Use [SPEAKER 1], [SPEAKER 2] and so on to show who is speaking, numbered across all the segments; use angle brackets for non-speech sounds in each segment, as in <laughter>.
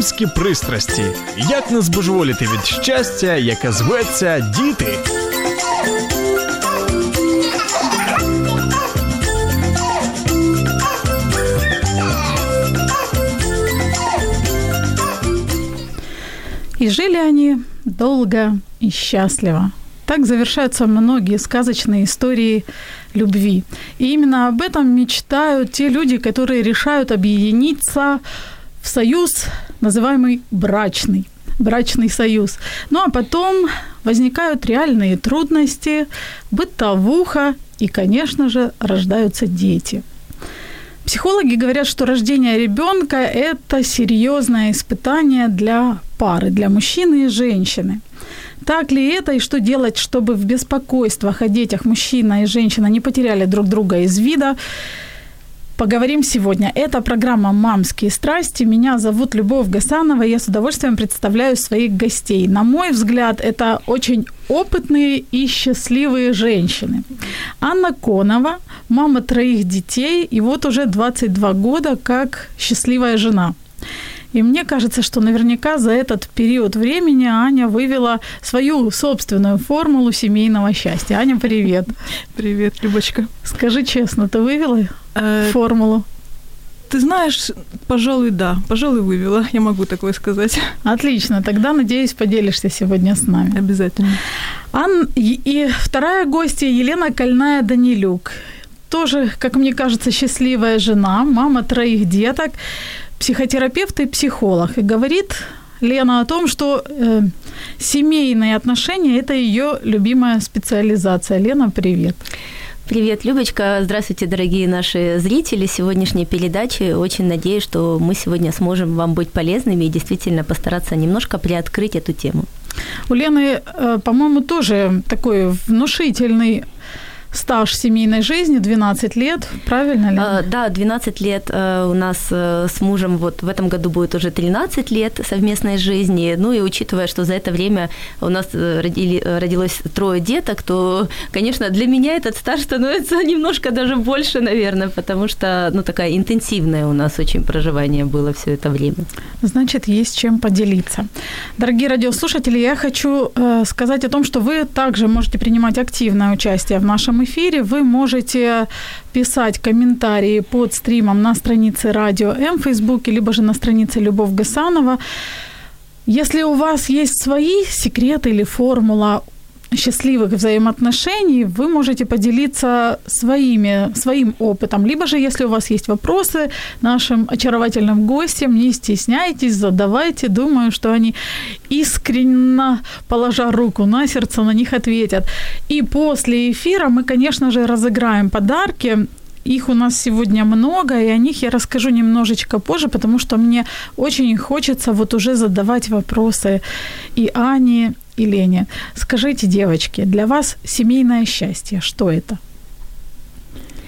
[SPEAKER 1] Мамські пристрасті. Як не збожеволіти від щастя, яке зветься діти.
[SPEAKER 2] И жили они долго и счастливо. Так завершаются многие сказочные истории любви. И именно об этом мечтают те люди, которые решают объединиться в союз, называемый брачный. Брачный союз. Ну а потом возникают реальные трудности, бытовуха и, конечно же, рождаются дети. Психологи говорят, что рождение ребенка – это серьезное испытание для пары, для мужчины и женщины. Так ли это и что делать, чтобы в беспокойствах о детях мужчина и женщина не потеряли друг друга из вида? Поговорим сегодня. Это программа «Мамские страсти». Меня зовут Любовь Гасанова. Я с удовольствием представляю своих гостей. На мой взгляд, это очень опытные и счастливые женщины. Анна Конова, мама троих детей, и вот уже 22 года как счастливая жена. И мне кажется, что наверняка за этот период времени Аня вывела свою собственную формулу семейного счастья. Аня, привет.
[SPEAKER 3] Привет, Любочка.
[SPEAKER 2] Скажи честно, ты вывела формулу?
[SPEAKER 3] Ты знаешь, пожалуй, да, пожалуй, вывела, я могу такое сказать.
[SPEAKER 2] Отлично, тогда, надеюсь, поделишься сегодня с нами.
[SPEAKER 3] Обязательно.
[SPEAKER 2] Ан... И вторая гостья Елена Кольная Данилюк. Тоже, как мне кажется, счастливая жена, мама троих деток, психотерапевт и психолог. И говорит Лена о том, что э, семейные отношения – это ее любимая специализация. Лена, привет.
[SPEAKER 4] Привет, Любочка. Здравствуйте, дорогие наши зрители сегодняшней передачи. Очень надеюсь, что мы сегодня сможем вам быть полезными и действительно постараться немножко приоткрыть эту тему.
[SPEAKER 2] У Лены, э, по-моему, тоже такой внушительный стаж семейной жизни 12 лет, правильно ли?
[SPEAKER 4] А, да, 12 лет а, у нас а, с мужем, вот в этом году будет уже 13 лет совместной жизни. Ну и учитывая, что за это время у нас э, родили, родилось трое деток, то, конечно, для меня этот стаж становится <laughs> немножко даже больше, наверное, потому что, ну, такая интенсивная у нас очень проживание было все это время.
[SPEAKER 2] Значит, есть чем поделиться. Дорогие радиослушатели, я хочу э, сказать о том, что вы также можете принимать активное участие в нашем эфире вы можете писать комментарии под стримом на странице Радио М в Фейсбуке, либо же на странице Любовь Гасанова. Если у вас есть свои секреты или формула счастливых взаимоотношений, вы можете поделиться своими, своим опытом. Либо же, если у вас есть вопросы нашим очаровательным гостям, не стесняйтесь, задавайте. Думаю, что они искренне, положа руку на сердце, на них ответят. И после эфира мы, конечно же, разыграем подарки. Их у нас сегодня много, и о них я расскажу немножечко позже, потому что мне очень хочется вот уже задавать вопросы и Ане, и Лене. Скажите, девочки, для вас семейное счастье, что это?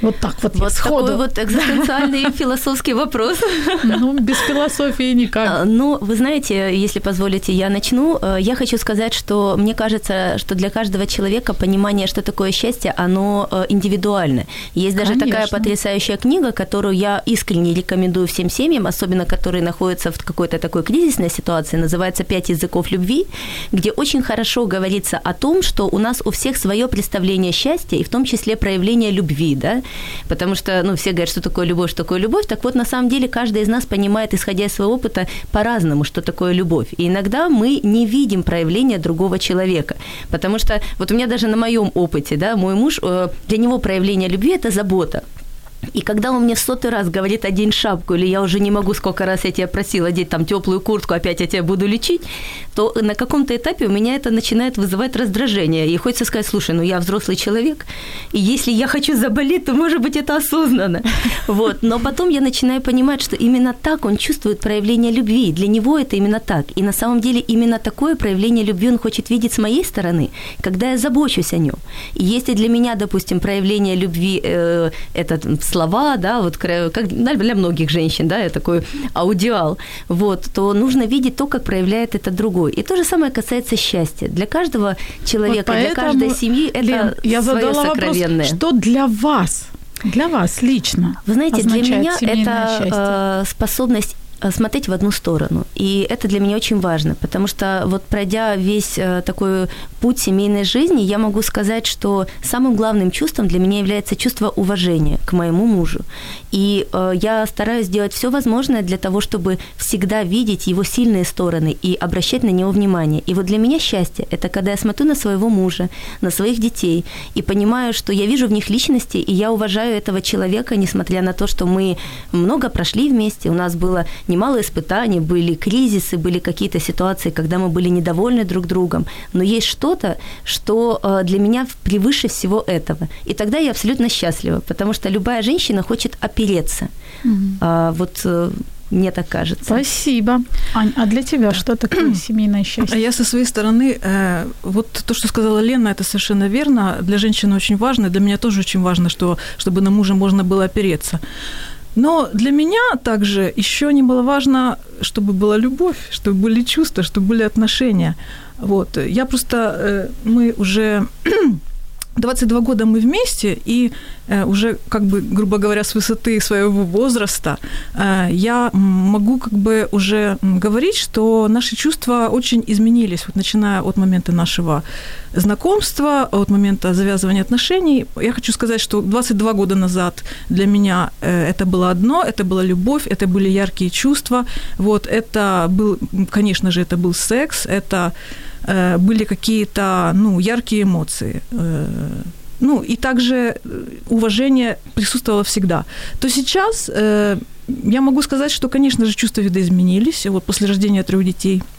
[SPEAKER 2] Вот так вот.
[SPEAKER 4] Вот сходу. такой вот экзистенциальный <laughs> философский вопрос.
[SPEAKER 2] Ну, без философии никак.
[SPEAKER 4] А, ну, вы знаете, если позволите, я начну. Э, я хочу сказать, что мне кажется, что для каждого человека понимание, что такое счастье, оно э, индивидуально. Есть даже Конечно. такая потрясающая книга, которую я искренне рекомендую всем семьям, особенно которые находятся в какой-то такой кризисной ситуации, называется «Пять языков любви», где очень хорошо говорится о том, что у нас у всех свое представление счастья, и в том числе проявление любви, да, потому что, ну, все говорят, что такое любовь, что такое любовь, так вот, на самом деле, каждый из нас понимает, исходя из своего опыта, по-разному, что такое любовь. И иногда мы не видим проявления другого человека, потому что, вот у меня даже на моем опыте, да, мой муж, э, для него проявление любви – это забота, И когда он мне сотый раз говорит «одень шапку», или я уже не могу, сколько раз я тебя просила одеть там теплую куртку, опять я тебя буду лечить, то на каком-то этапе у меня это начинает вызывать раздражение. И хочется сказать, слушай, ну я взрослый человек, и если я хочу заболеть, то, может быть, это осознанно. <laughs> Вот. Но потом я начинаю понимать, что именно так он чувствует проявление любви. Для него это именно так. И на самом деле именно такое проявление любви он хочет видеть с моей стороны, когда я забочусь о нем. И если для меня, допустим, проявление любви э, это слова, да, вот как для многих женщин, да, я такой аудиал, вот, то нужно видеть то, как проявляет это другой. И то же самое касается счастья. Для каждого человека, вот для каждой семьи это Лен,
[SPEAKER 2] я задала сокровенное. Вопрос, что для вас для вас лично.
[SPEAKER 4] Вы знаете, для меня это счастье? Э, способность смотреть в одну сторону. И это для меня очень важно, потому что вот пройдя весь э, такой путь семейной жизни, я могу сказать, что самым главным чувством для меня является чувство уважения к моему мужу. И э, я стараюсь делать все возможное для того, чтобы всегда видеть его сильные стороны и обращать на него внимание. И вот для меня счастье – это когда я смотрю на своего мужа, на своих детей и понимаю, что я вижу в них личности, и я уважаю этого человека, несмотря на то, что мы много прошли вместе, у нас было немало испытаний, были кризисы, были какие-то ситуации, когда мы были недовольны друг другом. Но есть что-то, что э, для меня превыше всего этого. И тогда я абсолютно счастлива, потому что любая женщина хочет опереться. Mm-hmm. Вот э, мне так кажется.
[SPEAKER 2] Спасибо. Ань, а для тебя что такое <clears throat> семейное счастье?
[SPEAKER 3] А я со своей стороны, э, вот то, что сказала Лена, это совершенно верно. Для женщины очень важно, для меня тоже очень важно, что, чтобы на мужа можно было опереться. Но для меня также еще немаловажно, чтобы была любовь, чтобы были чувства, чтобы были отношения. Вот. Я просто, э, мы уже <clears throat> 22 года мы вместе, и э, уже, как бы, грубо говоря, с высоты своего возраста э, я могу как бы уже говорить, что наши чувства очень изменились, вот начиная от момента нашего знакомства, от момента завязывания отношений. Я хочу сказать, что 22 года назад для меня э, это было одно, это была любовь, это были яркие чувства, вот, это был, конечно же, это был секс, это были какие-то ну, яркие эмоции. Э, ну, и также э, уважение присутствовало всегда. То сейчас я могу сказать, что, конечно же, чувства видоизменились вот после рождения трех детей –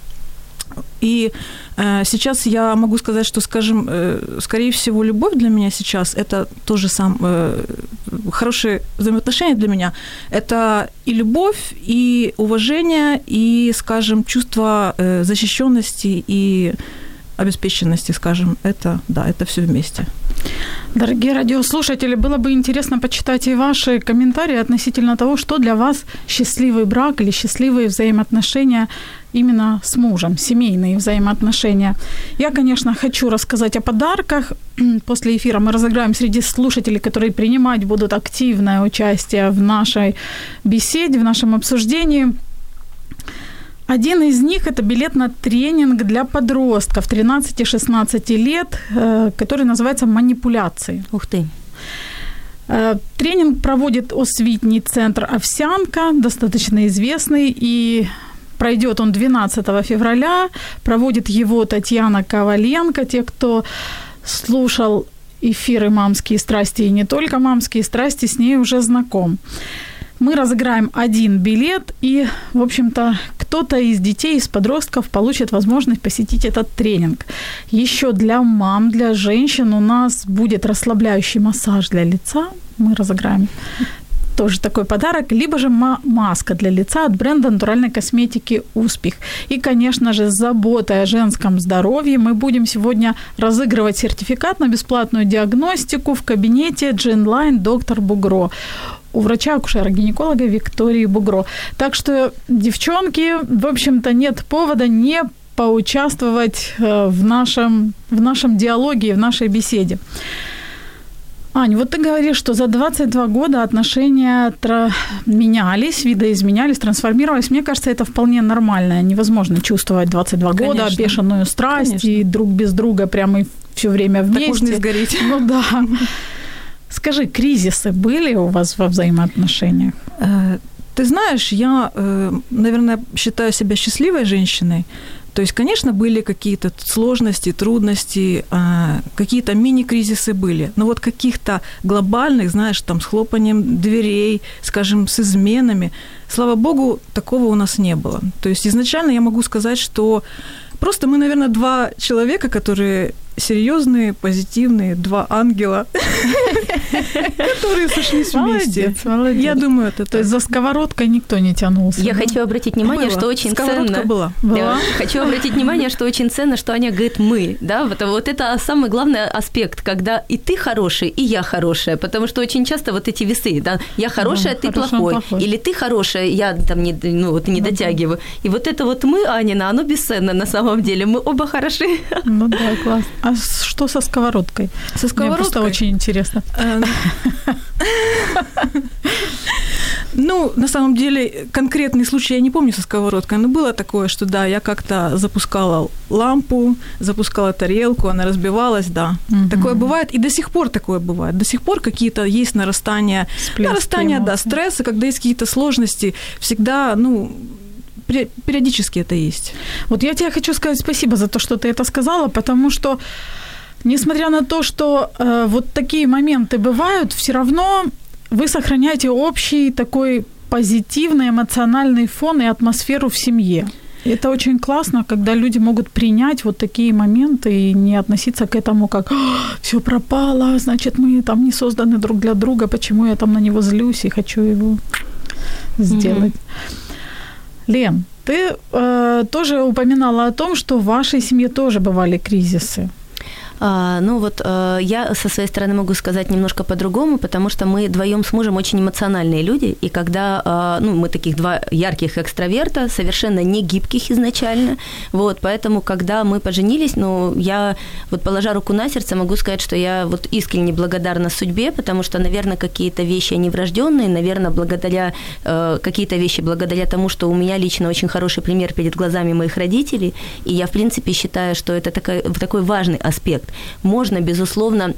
[SPEAKER 3] и э, сейчас я могу сказать, что, скажем, э, скорее всего, любовь для меня сейчас это тоже сам э, хорошие взаимоотношения для меня. Это и любовь, и уважение, и, скажем, чувство э, защищенности и обеспеченности, скажем, это, да, это все вместе.
[SPEAKER 2] Дорогие радиослушатели, было бы интересно почитать и ваши комментарии относительно того, что для вас счастливый брак или счастливые взаимоотношения именно с мужем, семейные взаимоотношения. Я, конечно, хочу рассказать о подарках. <clears throat> После эфира мы разыграем среди слушателей, которые принимать будут активное участие в нашей беседе, в нашем обсуждении. Один из них – это билет на тренинг для подростков 13-16 лет, э, который называется «Манипуляции».
[SPEAKER 4] Ух ты!
[SPEAKER 2] Э, тренинг проводит Освитний центр «Овсянка», достаточно известный, и пройдет он 12 февраля. Проводит его Татьяна Коваленко. Те, кто слушал эфиры «Мамские страсти» и не только «Мамские страсти», с ней уже знаком. Мы разыграем один билет, и, в общем-то, кто-то из детей, из подростков получит возможность посетить этот тренинг. Еще для мам, для женщин у нас будет расслабляющий массаж для лица. Мы разыграем тоже такой подарок, либо же маска для лица от бренда натуральной косметики «Успех». И, конечно же, с заботой о женском здоровье мы будем сегодня разыгрывать сертификат на бесплатную диагностику в кабинете Genline доктор Бугро у врача-акушера-гинеколога Виктории Бугро. Так что, девчонки, в общем-то, нет повода не поучаствовать э, в нашем, в нашем диалоге, в нашей беседе. Ань, вот ты говоришь, что за 22 года отношения тра- менялись, видоизменялись, трансформировались. Мне кажется, это вполне нормально. Невозможно чувствовать 22 Конечно. года, бешеную страсть Конечно. и друг без друга прямо все время вместе. Так
[SPEAKER 3] можно сгореть.
[SPEAKER 2] Ну да. Скажи, кризисы были у вас во взаимоотношениях?
[SPEAKER 3] Э, ты знаешь, я, э, наверное, считаю себя счастливой женщиной, То есть, конечно, были какие-то сложности, трудности, а, какие-то мини-кризисы были, но вот каких-то глобальных, знаешь, там с хлопанием дверей, скажем, с изменами, слава богу, такого у нас не было. То есть изначально я могу сказать, что просто мы, наверное, два человека, которые серьезные, позитивные, два ангела, которые сошлись вместе. Я думаю, это
[SPEAKER 2] То есть за сковородкой никто не тянулся.
[SPEAKER 4] Я хочу обратить внимание, что очень ценно.
[SPEAKER 3] была.
[SPEAKER 4] Хочу обратить внимание, что очень ценно, что Аня говорит «мы». Да? Вот, вот это самый главный аспект, когда и ты хороший, и я хорошая. Потому что очень часто вот эти весы, да, я хорошая, ты плохой. Или ты хорошая, я там не, ну, вот не
[SPEAKER 2] Да.
[SPEAKER 4] дотягиваю. И вот это вот мы, Анина, оно бесценно на самом деле. Мы оба хороши.
[SPEAKER 2] Ну да, класс. А что со сковородкой?
[SPEAKER 3] Со
[SPEAKER 2] Мне просто
[SPEAKER 3] сковородкой?
[SPEAKER 2] очень интересно.
[SPEAKER 3] Э, Ну, на самом деле, конкретный случай я не помню со сковородкой, но было такое, что да, я как-то запускала лампу, запускала тарелку, она разбивалась, да.
[SPEAKER 2] Мгм.
[SPEAKER 3] Такое бывает, и до сих пор такое бывает. До сих пор какие-то есть нарастания,
[SPEAKER 2] Всплески
[SPEAKER 3] нарастания, да, стресса, когда есть какие-то сложности, всегда, ну, периодически это есть.
[SPEAKER 2] Вот я тебе хочу сказать спасибо за то, что ты это сказала, потому что, несмотря на то, что э, вот такие моменты бывают, все равно вы сохраняете общий такой позитивный эмоциональный фон и атмосферу в семье. И это очень классно, когда люди могут принять вот такие моменты и не относиться к этому как все пропало, значит, мы там не созданы друг для друга, почему я там на него злюсь и хочу его сделать. Лен, ты э, тоже упоминала о том, что в вашей семье тоже бывали кризисы.
[SPEAKER 4] А, ну вот э, я со своей стороны могу сказать немножко по-другому, потому что мы вдвоем с мужем очень эмоциональные люди, и когда, э, ну, мы таких два ярких экстраверта, совершенно не гибких изначально, вот, поэтому, когда мы поженились, ну, я вот положа руку на сердце могу сказать, что я вот искренне благодарна судьбе, потому что, наверное, какие-то вещи, они врожденные, наверное, благодаря, э, какие-то вещи благодаря тому, что у меня лично очень хороший пример перед глазами моих родителей, и я, в принципе, считаю, что это такой, такой важный аспект. Можно, безусловно,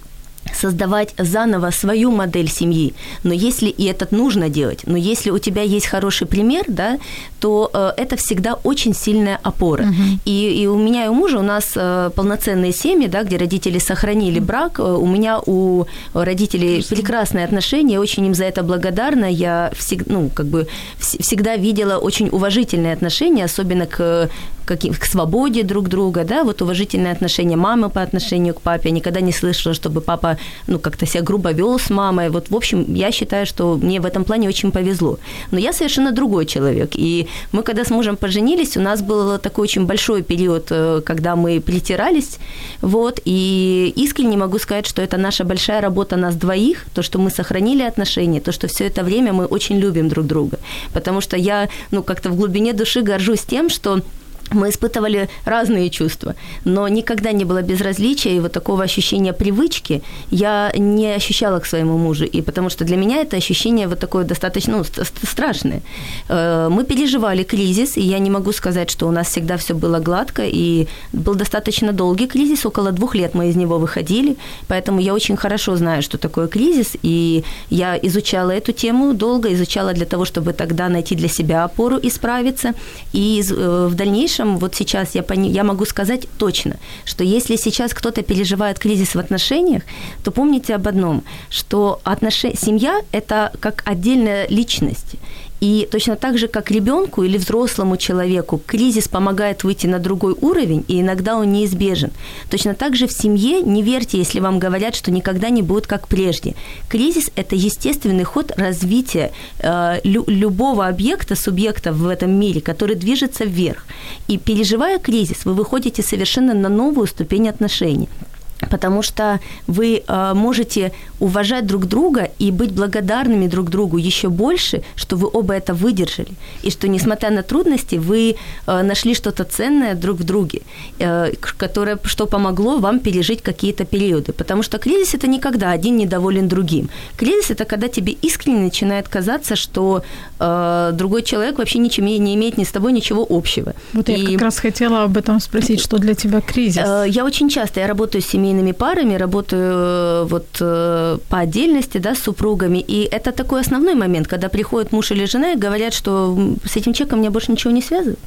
[SPEAKER 4] создавать заново свою модель семьи. Но если, и это нужно делать, но если у тебя есть хороший пример, да, то э, это всегда очень сильная опора.
[SPEAKER 2] Мгм.
[SPEAKER 4] И, и у меня и у мужа, у нас э, полноценные семьи, да, где родители сохранили брак. Э, У меня у родителей прекрасные отношения, я очень им за это благодарна. Я всег, ну, как бы вс- всегда видела очень уважительные отношения, особенно к, каким, к свободе друг друга, да, вот уважительные отношения мамы по отношению к папе. Я никогда не слышала, чтобы папа, ну, как-то себя грубо вел с мамой. Вот, в общем, я считаю, что мне в этом плане очень повезло. Но я совершенно другой человек. И мы, когда с мужем поженились, у нас был такой очень большой период, э, когда мы притирались, вот, и искренне могу сказать, что это наша большая работа нас двоих, то, что мы сохранили отношения, то, что все это время мы очень любим друг друга. Потому что я, ну, как-то в глубине души горжусь тем, что мы испытывали разные чувства, но никогда не было безразличия и вот такого ощущения привычки я не ощущала к своему мужу, и потому что для меня это ощущение вот такое достаточно ну, ст- ст- страшное. Э, Мы переживали кризис, и я не могу сказать, что у нас всегда все было гладко, и был достаточно долгий кризис, около двух лет мы из него выходили, поэтому я очень хорошо знаю, что такое кризис, и я изучала эту тему долго, изучала для того, чтобы тогда найти для себя опору и справиться, и э, в дальнейшем, вот сейчас я, пони- я могу сказать точно, что если сейчас кто-то переживает кризис в отношениях, то помните об одном, что отнош... семья – это как отдельная личность. И точно так же, как ребенку или взрослому человеку, кризис помогает выйти на другой уровень, и иногда он неизбежен. Точно так же в семье не верьте, если вам говорят, что никогда не будет как прежде. Кризис – это естественный ход развития э, лю- любого объекта, субъекта в этом мире, который движется вверх. И переживая кризис, вы выходите совершенно на новую ступень отношений потому что вы э, можете уважать друг друга и быть благодарными друг другу еще больше, что вы оба это выдержали, и что, несмотря на трудности, вы э, нашли что-то ценное друг в друге, э, которое, что помогло вам пережить какие-то периоды. Потому что кризис – это не когда один недоволен другим. Кризис – это когда тебе искренне начинает казаться, что э, другой человек вообще ничем не имеет ни с тобой ничего общего.
[SPEAKER 2] Вот я
[SPEAKER 4] И-
[SPEAKER 2] как раз хотела об этом спросить, что для тебя кризис?
[SPEAKER 4] Э, Я очень часто, я работаю с семейными парами, работаю э, вот э, по отдельности, да, с супругами, и это такой основной момент, когда приходит муж или жена и говорят, что с этим человеком меня больше ничего не связывает.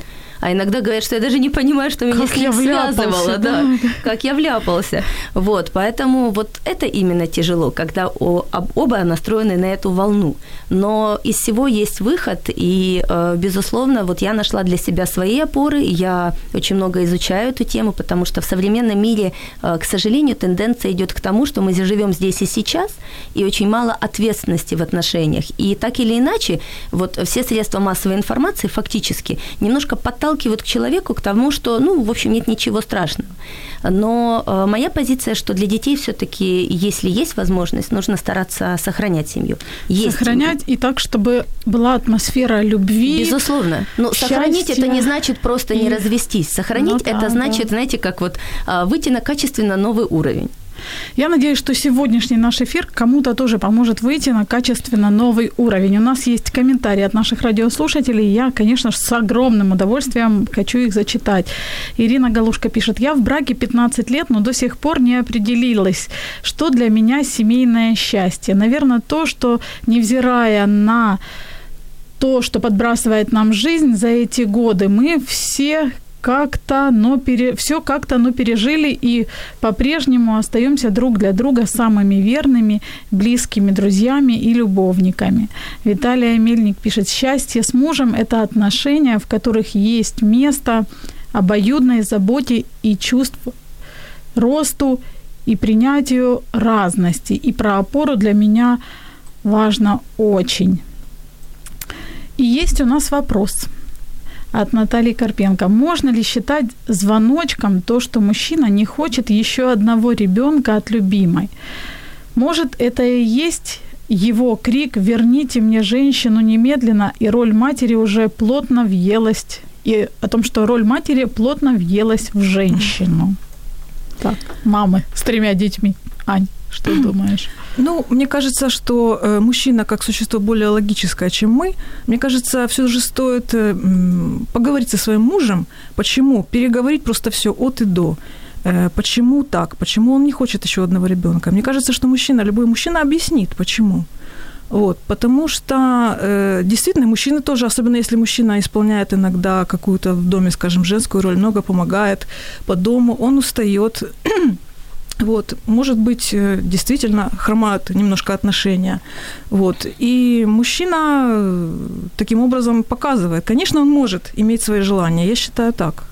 [SPEAKER 4] А иногда говорят, что я даже не понимаю, что меня
[SPEAKER 2] как
[SPEAKER 4] с ним связывало,
[SPEAKER 2] да.
[SPEAKER 4] да, как я вляпался. Вот, поэтому вот это именно тяжело, когда оба настроены на эту волну. Но из всего есть выход, и, э, безусловно, вот я нашла для себя свои опоры, я очень много изучаю эту тему, потому что в современном мире, э, к сожалению, тенденция идет к тому, что мы живем здесь и сейчас, и очень мало ответственности в отношениях. И так или иначе, вот все средства массовой информации фактически немножко подталкивают к человеку к тому, что, ну, в общем, нет ничего страшного. Но э, моя позиция, что для детей все-таки, если есть возможность, нужно стараться сохранять семью.
[SPEAKER 2] Есть. Сохранять и так, чтобы была атмосфера любви.
[SPEAKER 4] Безусловно. Но счастья. сохранить это не значит просто не развестись. Сохранить ну, это да, значит, да. знаете, как вот а, выйти на качественно новый уровень.
[SPEAKER 2] Я надеюсь, что сегодняшний наш эфир кому-то тоже поможет выйти на качественно новый уровень. У нас есть комментарии от наших радиослушателей. Я, конечно же, с огромным удовольствием хочу их зачитать. Ирина Галушка пишет, я в браке 15 лет, но до сих пор не определилась, что для меня семейное счастье. Наверное, то, что невзирая на то, что подбрасывает нам жизнь за эти годы, мы все как-то, но пере... все как-то, но пережили и по-прежнему остаемся друг для друга самыми верными, близкими друзьями и любовниками. Виталия Мельник пишет, счастье с мужем – это отношения, в которых есть место обоюдной заботе и чувств росту и принятию разности. И про опору для меня важно очень. И есть у нас вопрос – от Натальи Карпенко. Можно ли считать звоночком то, что мужчина не хочет еще одного ребенка от любимой? Может, это и есть его крик «Верните мне женщину немедленно», и роль матери уже плотно въелась, и о том, что роль матери плотно въелась в женщину. Так, мамы с тремя детьми. Ань. Что <clears throat> думаешь?
[SPEAKER 3] Ну, мне кажется, что э, мужчина как существо более логическое, чем мы. Мне кажется, все же стоит э, поговорить со своим мужем, почему, переговорить просто все от и до. Э, почему так? Почему он не хочет еще одного ребенка? Мне кажется, что мужчина, любой мужчина объяснит, почему. Вот, потому что э, действительно мужчины тоже, особенно если мужчина исполняет иногда какую-то в доме, скажем, женскую роль, много помогает по дому, он устает <clears throat> вот, может быть, э, действительно хромают немножко отношения. Вот. И мужчина э, таким образом показывает. Конечно, он может иметь свои желания. Я считаю так.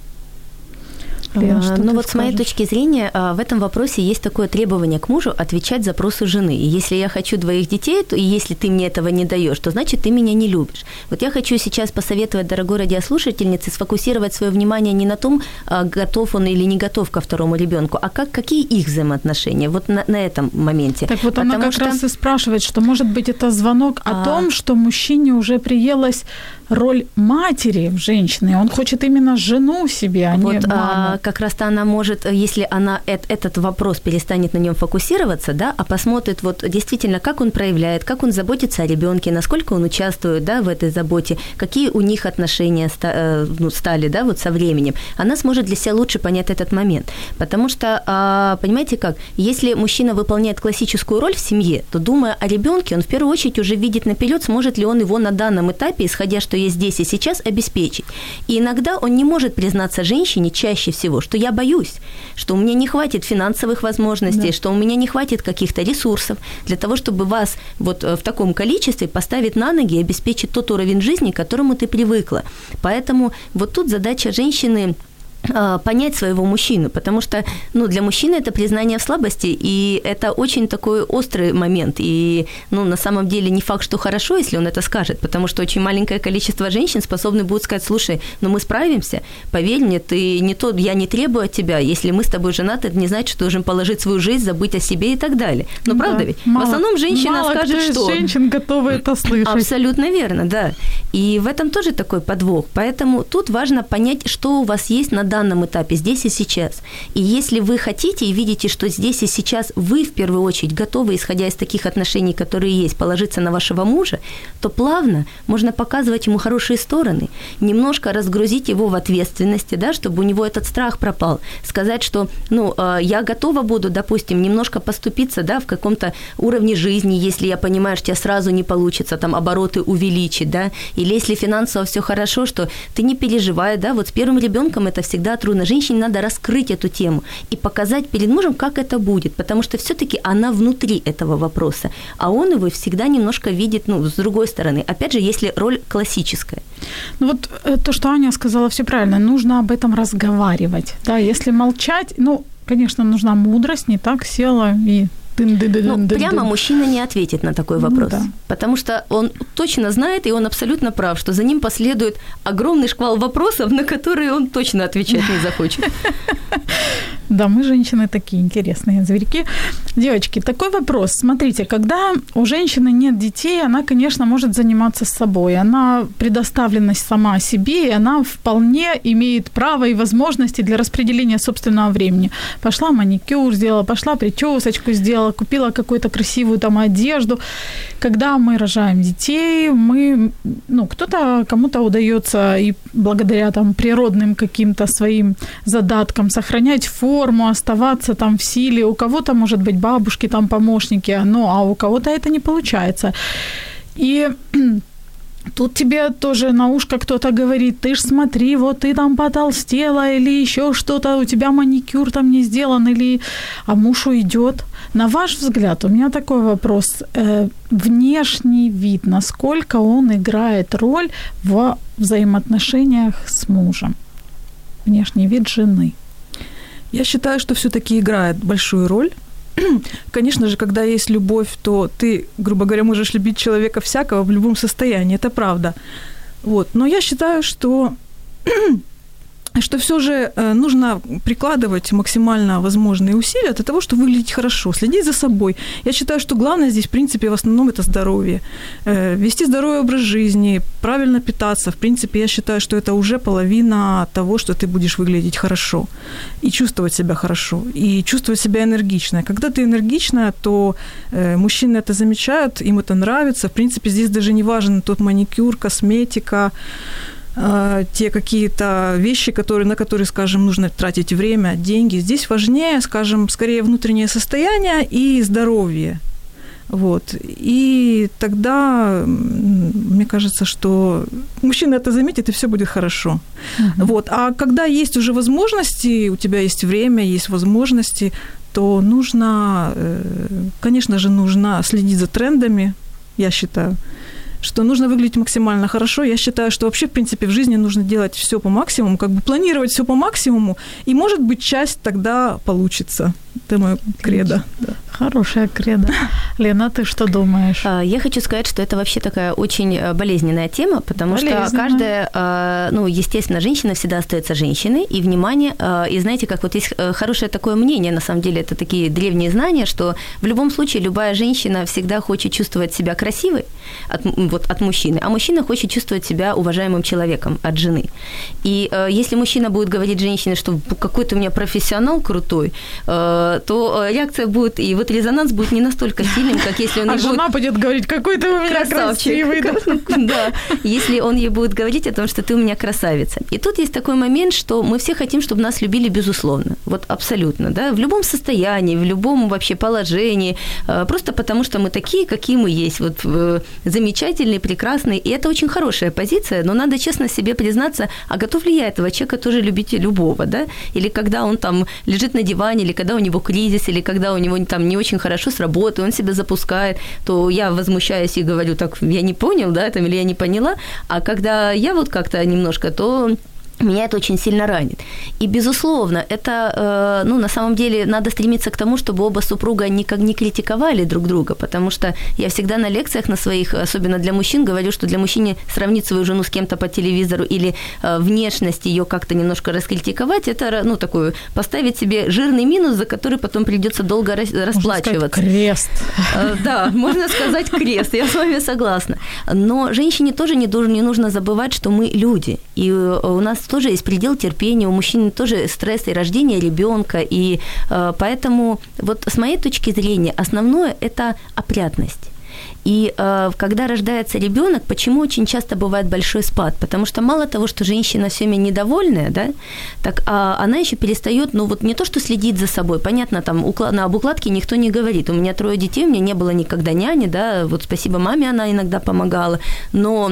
[SPEAKER 4] Лен, что ну вот скажешь? с моей точки зрения, а, в этом вопросе есть такое требование к мужу отвечать запросу жены. И если я хочу двоих детей, то и если ты мне этого не даешь, то значит ты меня не любишь. Вот я хочу сейчас посоветовать дорогой радиослушательнице сфокусировать свое внимание не на том, а, готов он или не готов ко второму ребенку, а как, какие их взаимоотношения вот на, на этом моменте.
[SPEAKER 2] Так вот Потому она как что... раз и спрашивает, что может быть это звонок о а... том, что мужчине уже приелось роль матери в женщине. Он хочет именно жену себе, а вот, не маму. А,
[SPEAKER 4] как раз-то она может, если она этот вопрос перестанет на нем фокусироваться, да, а посмотрит вот действительно, как он проявляет, как он заботится о ребенке, насколько он участвует, да, в этой заботе, какие у них отношения э, ну, стали, да, вот со временем, она сможет для себя лучше понять этот момент. Потому что, а, понимаете как, если мужчина выполняет классическую роль в семье, то думая о ребенке, он в первую очередь уже видит наперед, сможет ли он его на данном этапе, исходя, что есть здесь и сейчас, обеспечить. И иногда он не может признаться женщине чаще всего, что я боюсь, что у меня не хватит финансовых возможностей, да. что у меня не хватит каких-то ресурсов для того, чтобы вас вот э, в таком количестве поставить на ноги и обеспечить тот уровень жизни, к которому ты привыкла. Поэтому вот тут задача женщины понять своего мужчину, потому что ну, для мужчины это признание в слабости, и это очень такой острый момент. И ну, на самом деле не факт, что хорошо, если он это скажет, потому что очень маленькое количество женщин способны будут сказать, слушай, ну мы справимся, поверь мне, ты не тот, я не требую от тебя, если мы с тобой женаты, это не значит, что должен положить свою жизнь, забыть о себе и так далее. Но ну, правда ведь? Мало, в основном женщина
[SPEAKER 2] мало
[SPEAKER 4] скажет,
[SPEAKER 2] кто
[SPEAKER 4] что...
[SPEAKER 2] женщин готовы это слышать.
[SPEAKER 4] Абсолютно верно, да. И в этом тоже такой подвох. Поэтому тут важно понять, что у вас есть на данном этапе, здесь и сейчас. И если вы хотите и видите, что здесь и сейчас вы в первую очередь готовы, исходя из таких отношений, которые есть, положиться на вашего мужа, то плавно можно показывать ему хорошие стороны, немножко разгрузить его в ответственности, да, чтобы у него этот страх пропал, сказать, что, ну, э, я готова буду, допустим, немножко поступиться, да, в каком-то уровне жизни, если я понимаю, что у сразу не получится там обороты увеличить, да, или если финансово все хорошо, что ты не переживай, да, вот с первым ребенком это всегда трудно. Женщине надо раскрыть эту тему и показать перед мужем, как это будет, потому что все-таки она внутри этого вопроса, а он его всегда немножко видит, ну, с другой стороны. Опять же, если роль классическая.
[SPEAKER 2] Ну вот э, то, что Аня сказала, все правильно. Нужно об этом разговаривать. Да, если молчать, ну, конечно, нужна мудрость, не так села и
[SPEAKER 4] ну, прямо мужчина не ответит на такой ну вопрос, ну, да. потому что он точно знает, и он абсолютно прав, что за ним последует огромный шквал вопросов, на которые он точно отвечать не захочет.
[SPEAKER 2] Да, мы женщины такие интересные зверьки. Девочки, такой вопрос. Смотрите, когда у женщины нет детей, она, конечно, может заниматься собой. Она предоставленность сама себе, и она вполне имеет право и возможности для распределения собственного времени. Пошла маникюр сделала, пошла причесочку сделала, купила какую-то красивую там одежду. Когда мы рожаем детей, мы, ну, кто-то, кому-то удается и благодаря там природным каким-то своим задаткам сохранять форму, оставаться там в силе. У кого-то, может быть, бабушки там помощники, ну, а у кого-то это не получается. И <clears throat> Тут тебе тоже на ушко кто-то говорит, ты ж смотри, вот ты там потолстела или еще что-то, у тебя маникюр там не сделан, или а муж уйдет. На ваш взгляд, у меня такой вопрос. Э, внешний вид, насколько он играет роль в взаимоотношениях с мужем? Внешний вид жены.
[SPEAKER 3] Я считаю, что все-таки играет большую роль. <clears throat> Конечно же, когда есть любовь, то ты, грубо говоря, можешь любить человека всякого в любом состоянии, это правда. Вот. Но я считаю, что <clears throat> что все же э, нужно прикладывать максимально возможные усилия для того, чтобы выглядеть хорошо, следить за собой. Я считаю, что главное здесь, в принципе, в основном это здоровье. Э, вести здоровый образ жизни, правильно питаться. В принципе, я считаю, что это уже половина того, что ты будешь выглядеть хорошо и чувствовать себя хорошо, и чувствовать себя энергично. Когда ты энергичная, то э, мужчины это замечают, им это нравится. В принципе, здесь даже не важен тот маникюр, косметика, те какие-то вещи, которые, на которые, скажем, нужно тратить время, деньги. Здесь важнее, скажем, скорее внутреннее состояние и здоровье. Вот. И тогда, мне кажется, что мужчина это заметит, и все будет хорошо. Uh-huh. Вот. А когда есть уже возможности, у тебя есть время, есть возможности, то нужно, э, конечно же, нужно следить за трендами, я считаю что нужно выглядеть максимально хорошо. Я считаю, что вообще, в принципе, в жизни нужно делать все по максимуму, как бы планировать все по максимуму, и, может быть, часть тогда получится. Это мое кредо. Да.
[SPEAKER 2] Хорошая кредо. <laughs> Лена, ты что думаешь?
[SPEAKER 4] А, я хочу сказать, что это вообще такая очень э, болезненная тема, потому болезненная. что каждая, э, ну, естественно, женщина всегда остается женщиной, и внимание, э, и знаете, как вот есть хорошее такое мнение, на самом деле, это такие древние знания, что в любом случае любая женщина всегда хочет чувствовать себя красивой от, вот, от мужчины, а мужчина хочет чувствовать себя уважаемым человеком от жены. И если мужчина будет говорить женщине, что какой-то у меня профессионал крутой, то реакция будет, и вот резонанс будет не настолько сильным, как если он
[SPEAKER 2] а жена будет... будет говорить, какой ты у меня красавчик. красивый.
[SPEAKER 4] Да, если он ей будет говорить о том, что ты у меня красавица. И тут есть такой момент, что мы все хотим, чтобы нас любили безусловно. Вот абсолютно, да, в любом состоянии, в любом вообще положении, э, просто потому что мы такие, какие мы есть, вот э, замечательные, прекрасные, и это очень хорошая позиция, но надо честно себе признаться, а готов ли я этого человека тоже любить любого, да, или когда он там лежит на диване, или когда у него кризис, или когда у него там не очень хорошо с работы, он себя запускает, то я возмущаюсь и говорю, так, я не понял, да, там, или я не поняла, а когда я вот как-то немножко, то меня это очень сильно ранит. И, безусловно, это, э, ну, на самом деле, надо стремиться к тому, чтобы оба супруга никак не критиковали друг друга, потому что я всегда на лекциях на своих, особенно для мужчин, говорю, что для мужчины сравнить свою жену с кем-то по телевизору или э, внешность ее как-то немножко раскритиковать, это, ну, такую, поставить себе жирный минус, за который потом придется долго расплачиваться. Можно
[SPEAKER 2] крест.
[SPEAKER 4] Э, да, можно сказать крест, я с вами согласна. Но женщине тоже не нужно забывать, что мы люди, и у нас тоже есть предел терпения, у мужчин тоже стресс и рождение ребенка, и э, поэтому вот с моей точки зрения основное – это опрятность. И э, когда рождается ребенок, почему очень часто бывает большой спад? Потому что мало того, что женщина всеми недовольная, да, так а она еще перестает, ну вот не то, что следить за собой, понятно, там уклад, на об укладке никто не говорит. У меня трое детей, у меня не было никогда няни, да, вот спасибо маме, она иногда помогала, но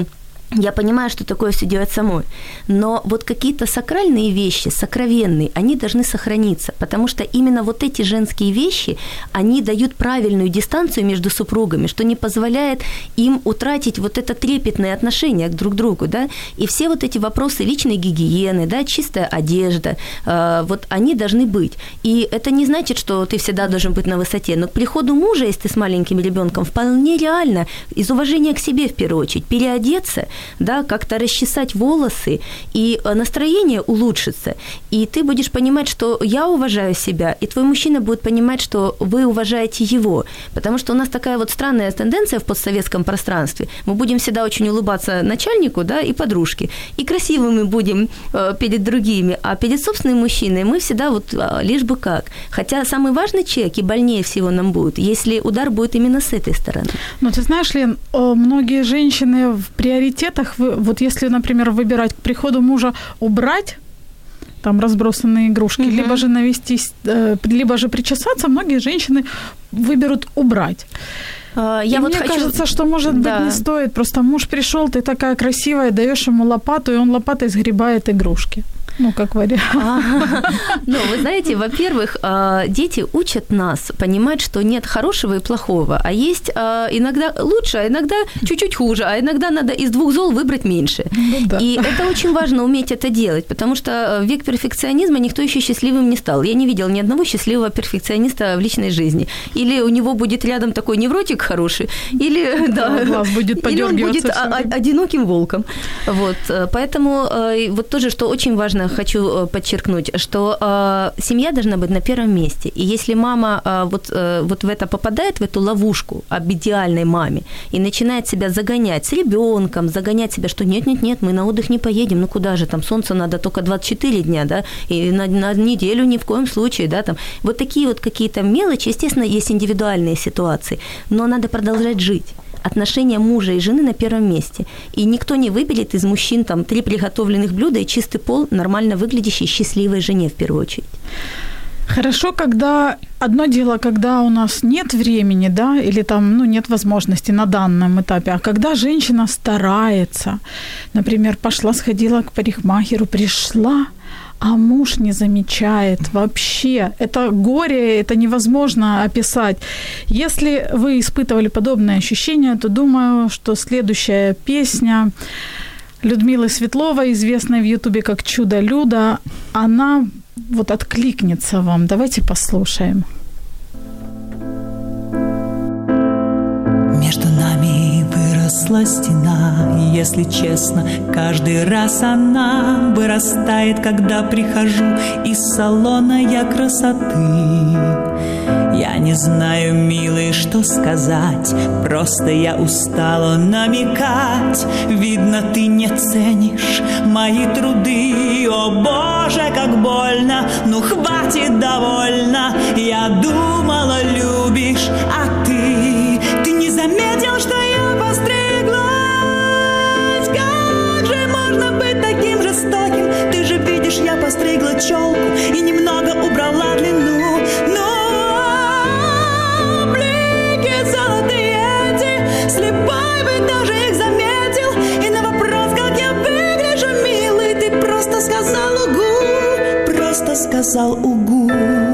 [SPEAKER 4] я понимаю, что такое все делать самой. Но вот какие-то сакральные вещи, сокровенные, они должны сохраниться, потому что именно вот эти женские вещи, они дают правильную дистанцию между супругами, что не позволяет им утратить вот это трепетное отношение друг к другу, да, и все вот эти вопросы личной гигиены, да, чистая одежда, э, вот они должны быть. И это не значит, что ты всегда должен быть на высоте, но к приходу мужа, если ты с маленьким ребенком, вполне реально, из уважения к себе в первую очередь, переодеться, да, как-то расчесать волосы, и э, настроение улучшится. И ты будешь понимать, что я уважаю себя, и твой мужчина будет понимать, что вы уважаете его. Потому что у нас такая вот странная тенденция в постсоветском пространстве. Мы будем всегда очень улыбаться начальнику, да, и подружке. И красивыми будем э, перед другими, а перед собственным мужчиной мы всегда вот э, лишь бы как. Хотя самый важный человек и больнее всего нам будет, если удар будет именно с этой стороны.
[SPEAKER 2] Ну, ты знаешь, Лен, многие женщины в приоритет приоритетах, вот если, например, выбирать к приходу мужа убрать там разбросанные игрушки, угу. либо же навестись, э, либо же причесаться, многие женщины выберут убрать. А, я и вот мне хочу... кажется, что, может быть, да. не стоит. Просто муж пришел, ты такая красивая, даешь ему лопату, и он лопатой сгребает игрушки. Ну, как вариант. <laughs>
[SPEAKER 4] Ну, вы знаете, во-первых, а, дети учат нас понимать, что нет хорошего и плохого, а есть а, иногда лучше, а иногда чуть-чуть хуже, а иногда надо из двух зол выбрать меньше. Ну и это очень важно уметь это делать, потому что в век перфекционизма никто еще счастливым не стал. Я не видел ни одного счастливого перфекциониста в личной жизни. Или у него будет рядом такой невротик хороший, или, да,
[SPEAKER 2] будет или он будет
[SPEAKER 4] одиноким волком. Вот, э, поэтому э, вот тоже, что очень важно хочу э, подчеркнуть, что э, семья должна быть на первом месте. И если мама э, вот, э, вот в это попадает, в эту ловушку об идеальной маме, и начинает себя загонять с ребенком, загонять себя, что нет-нет-нет, мы на отдых не поедем, ну куда же, там солнце надо только 24 дня, да, и на, на неделю ни в коем случае, да, там. Вот такие вот какие-то мелочи, естественно, есть индивидуальные ситуации, но надо продолжать жить отношения мужа и жены на первом месте. И никто не выберет из мужчин там три приготовленных блюда и чистый пол нормально выглядящей счастливой жене в первую очередь.
[SPEAKER 2] Хорошо, когда одно дело, когда у нас нет времени, да, или там, ну, нет возможности на данном этапе, а когда женщина старается, например, пошла, сходила к парикмахеру, пришла, а муж не замечает вообще. Это горе, это невозможно описать. Если вы испытывали подобное ощущение, то думаю, что следующая песня Людмилы Светлова, известная в Ютубе как «Чудо Люда», она вот откликнется вам. Давайте послушаем.
[SPEAKER 5] Выросла стена, если честно, каждый раз она вырастает, когда прихожу из салона я красоты. Я не знаю, милый, что сказать, просто я устала намекать. Видно, ты не ценишь мои труды, о боже, как больно, ну хватит довольно. Я думала, любишь, а ты видишь, я постригла челку и немного убрала длину. Но блики золотые эти, слепой бы даже их заметил. И на вопрос, как я выгляжу, милый, ты просто сказал угу, просто сказал угу.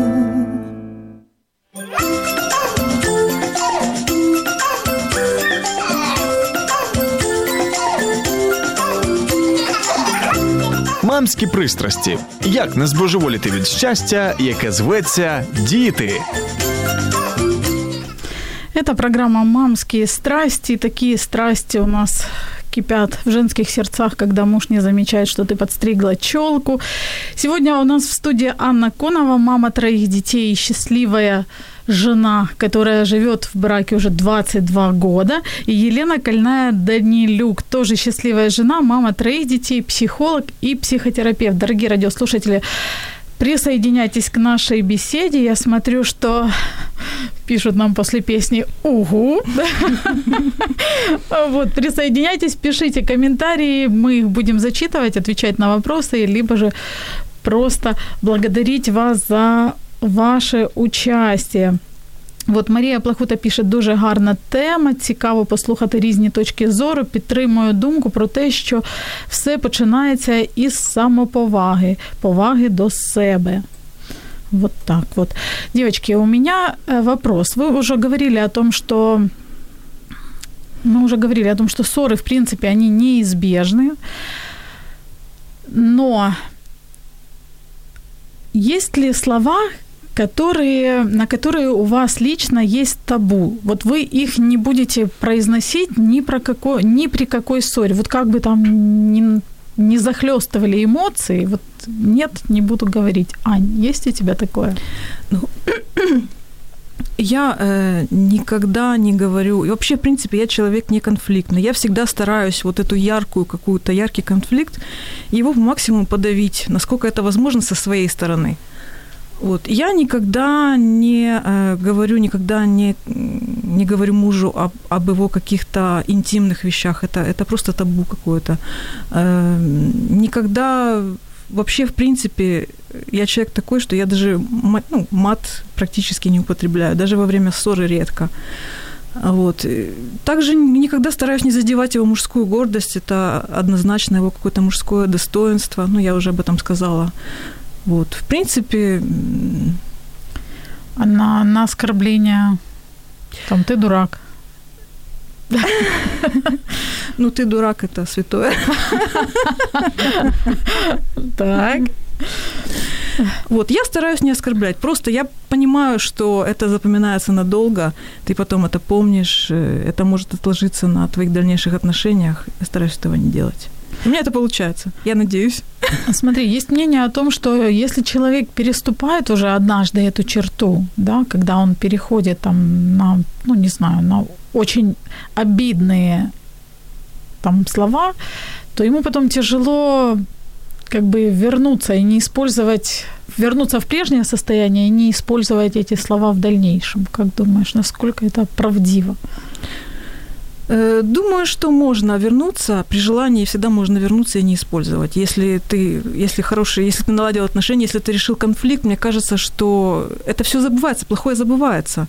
[SPEAKER 1] Мамські пристрасті. Як не збожеволіти від щастя, яке зветься діти.
[SPEAKER 2] Это программа «Мамские страсти». Такие страсти у нас кипят в женских сердцах, когда муж не замечает, что ты подстригла челку. Сегодня у нас в студии Анна Конова, мама троих детей, счастливая жена, которая живет в браке уже 22 года, и Елена Кольная Данилюк, тоже счастливая жена, мама троих детей, психолог и психотерапевт. Дорогие радиослушатели, присоединяйтесь к нашей беседе. Я смотрю, что пишут нам после песни «Угу». <laughs> Вот, присоединяйтесь, пишите комментарии, мы их будем зачитывать, отвечать на вопросы, либо же просто благодарить вас за ваше участие. От Марія Плахута пише дуже гарна тема. Цікаво послухати різні точки зору. Підтримую думку про те, що все починається із самоповаги, поваги до себе. Вот так вот. Девочки, у меня э, вопрос. Вы уже говорили о том, что мы уже говорили о том, что ссоры, в принципе, они неизбежны. Но есть ли слова, которые, на которые у вас лично есть табу. Вот вы их не будете произносить ни, про какой, ни при какой ссоре. Вот как бы там ни, не захлестывали эмоции, вот нет, не буду говорить. Ань, есть у тебя такое? Ну, <clears throat>
[SPEAKER 3] я э, никогда не говорю, и вообще, в принципе, я человек не конфликтный. Я всегда стараюсь вот эту яркую какую-то, яркий конфликт, его максимум подавить, насколько это возможно со своей стороны. Вот. Я никогда не э, говорю, никогда не, не говорю мужу об, об его каких-то интимных вещах. Это, это просто табу какое-то. Э, никогда вообще, в принципе, я человек такой, что я даже мат, ну, мат практически не употребляю, даже во время ссоры редко. Вот. Также никогда стараюсь не задевать его мужскую гордость, это однозначно его какое-то мужское достоинство, ну, я уже об этом сказала. Вот, в принципе...
[SPEAKER 2] На, на оскорбление, там, ты дурак.
[SPEAKER 3] Ну, ты дурак, это святое.
[SPEAKER 2] Так.
[SPEAKER 3] Вот, я стараюсь не оскорблять. Просто я понимаю, что это запоминается надолго, ты потом это помнишь, э, это может отложиться на твоих дальнейших отношениях. Я стараюсь этого не делать. У меня это получается, я надеюсь.
[SPEAKER 2] Смотри, есть мнение о том, что если человек переступает уже однажды эту черту, да, когда он переходит там на, ну не знаю, на очень обидные там слова, то ему потом тяжело как бы вернуться и не использовать, вернуться в прежнее состояние и не использовать эти слова в дальнейшем. Как думаешь, насколько это правдиво?
[SPEAKER 3] Э, думаю, что можно вернуться, при желании всегда можно вернуться и не использовать. Если ты, если хороший, если ты наладил отношения, если ты решил конфликт, мне кажется, что это все забывается, плохое забывается.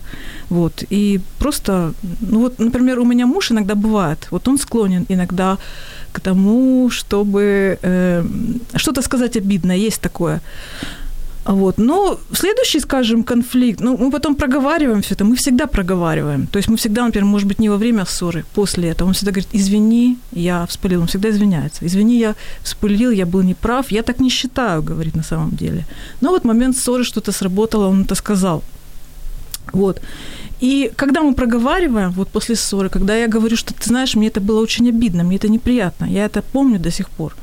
[SPEAKER 3] Вот. И просто, ну вот, например, у меня муж иногда бывает, вот он склонен иногда к тому, чтобы э, что-то сказать обидное, есть такое. Вот. Но следующий, скажем, конфликт, ну, мы потом проговариваем все это, мы всегда проговариваем. То есть мы всегда, например, может быть, не во время ссоры, после этого. Он всегда говорит, извини, я вспылил. Он всегда извиняется. Извини, я вспылил, я был неправ. Я так не считаю, говорит на самом деле. Но вот момент ссоры что-то сработало, он это сказал. Вот. И когда мы проговариваем, вот после ссоры, когда я говорю, что ты знаешь, мне это было очень обидно, мне это неприятно, я это помню до сих пор.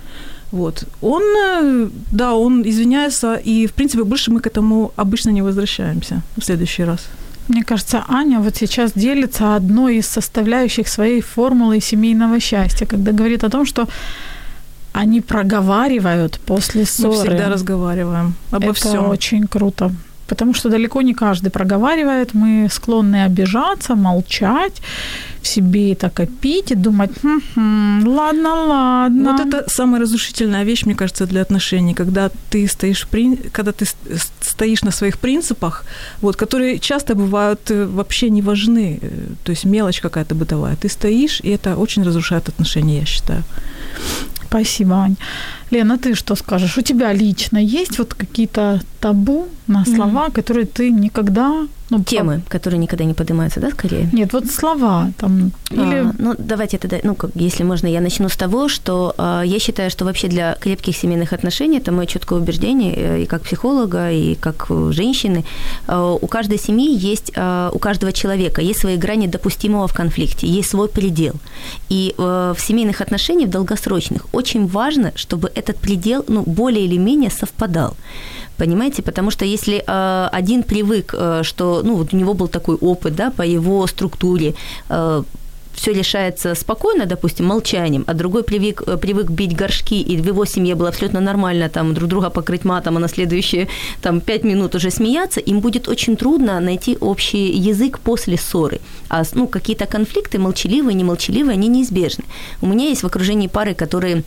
[SPEAKER 3] Вот. Он, э, да, он извиняется, и, в принципе, больше мы к этому обычно не возвращаемся в следующий раз.
[SPEAKER 2] Мне кажется, Аня вот сейчас делится одной из составляющих своей формулы семейного счастья, когда говорит о том, что они проговаривают после ссоры. Мы
[SPEAKER 3] всегда разговариваем обо
[SPEAKER 2] Это
[SPEAKER 3] всем.
[SPEAKER 2] очень круто потому что далеко не каждый проговаривает, мы склонны обижаться, молчать, в себе это копить и думать, хм-хм, ладно, ладно.
[SPEAKER 3] Вот это самая разрушительная вещь, мне кажется, для отношений, когда ты стоишь, когда ты стоишь на своих принципах, вот, которые часто бывают э, вообще не важны, э, то есть мелочь какая-то бытовая. Ты стоишь, и это очень разрушает отношения, я считаю.
[SPEAKER 2] Спасибо, Ань. Лена, ты что скажешь? У тебя лично есть вот какие-то табу на слова, mm-hmm. которые ты никогда
[SPEAKER 4] ну, Темы, по... которые никогда не поднимаются, да, скорее?
[SPEAKER 2] Нет, вот слова там. Или...
[SPEAKER 4] А, ну, давайте тогда, ну, как, если можно, я начну с того, что э, я считаю, что вообще для крепких семейных отношений, это мое четкое убеждение, э, и как психолога, и как женщины, э, у каждой семьи есть, э, у каждого человека есть свои грани допустимого в конфликте, есть свой предел. И э, в семейных отношениях, в долгосрочных, очень важно, чтобы этот предел, ну, более или менее совпадал. Понимаете, потому что если э, один привык, э, что ну, вот у него был такой опыт, да, по его структуре, э, все решается спокойно, допустим, молчанием, а другой привык, э, привык бить горшки, и в его семье было абсолютно нормально там друг друга покрыть матом, а на следующие там пять минут уже смеяться, им будет очень трудно найти общий язык после ссоры. А ну, какие-то конфликты, молчаливые, немолчаливые, они неизбежны. У меня есть в окружении пары, которые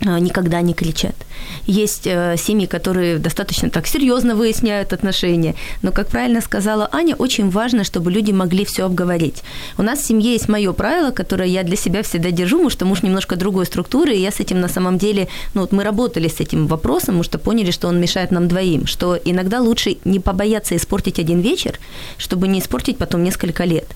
[SPEAKER 4] никогда не кричат. Есть э, семьи, которые достаточно так серьезно выясняют отношения, но, как правильно сказала Аня, очень важно, чтобы люди могли все обговорить. У нас в семье есть мое правило, которое я для себя всегда держу, потому что муж немножко другой структуры, и я с этим на самом деле, ну вот мы работали с этим вопросом, потому что поняли, что он мешает нам двоим, что иногда лучше не побояться испортить один вечер, чтобы не испортить потом несколько лет.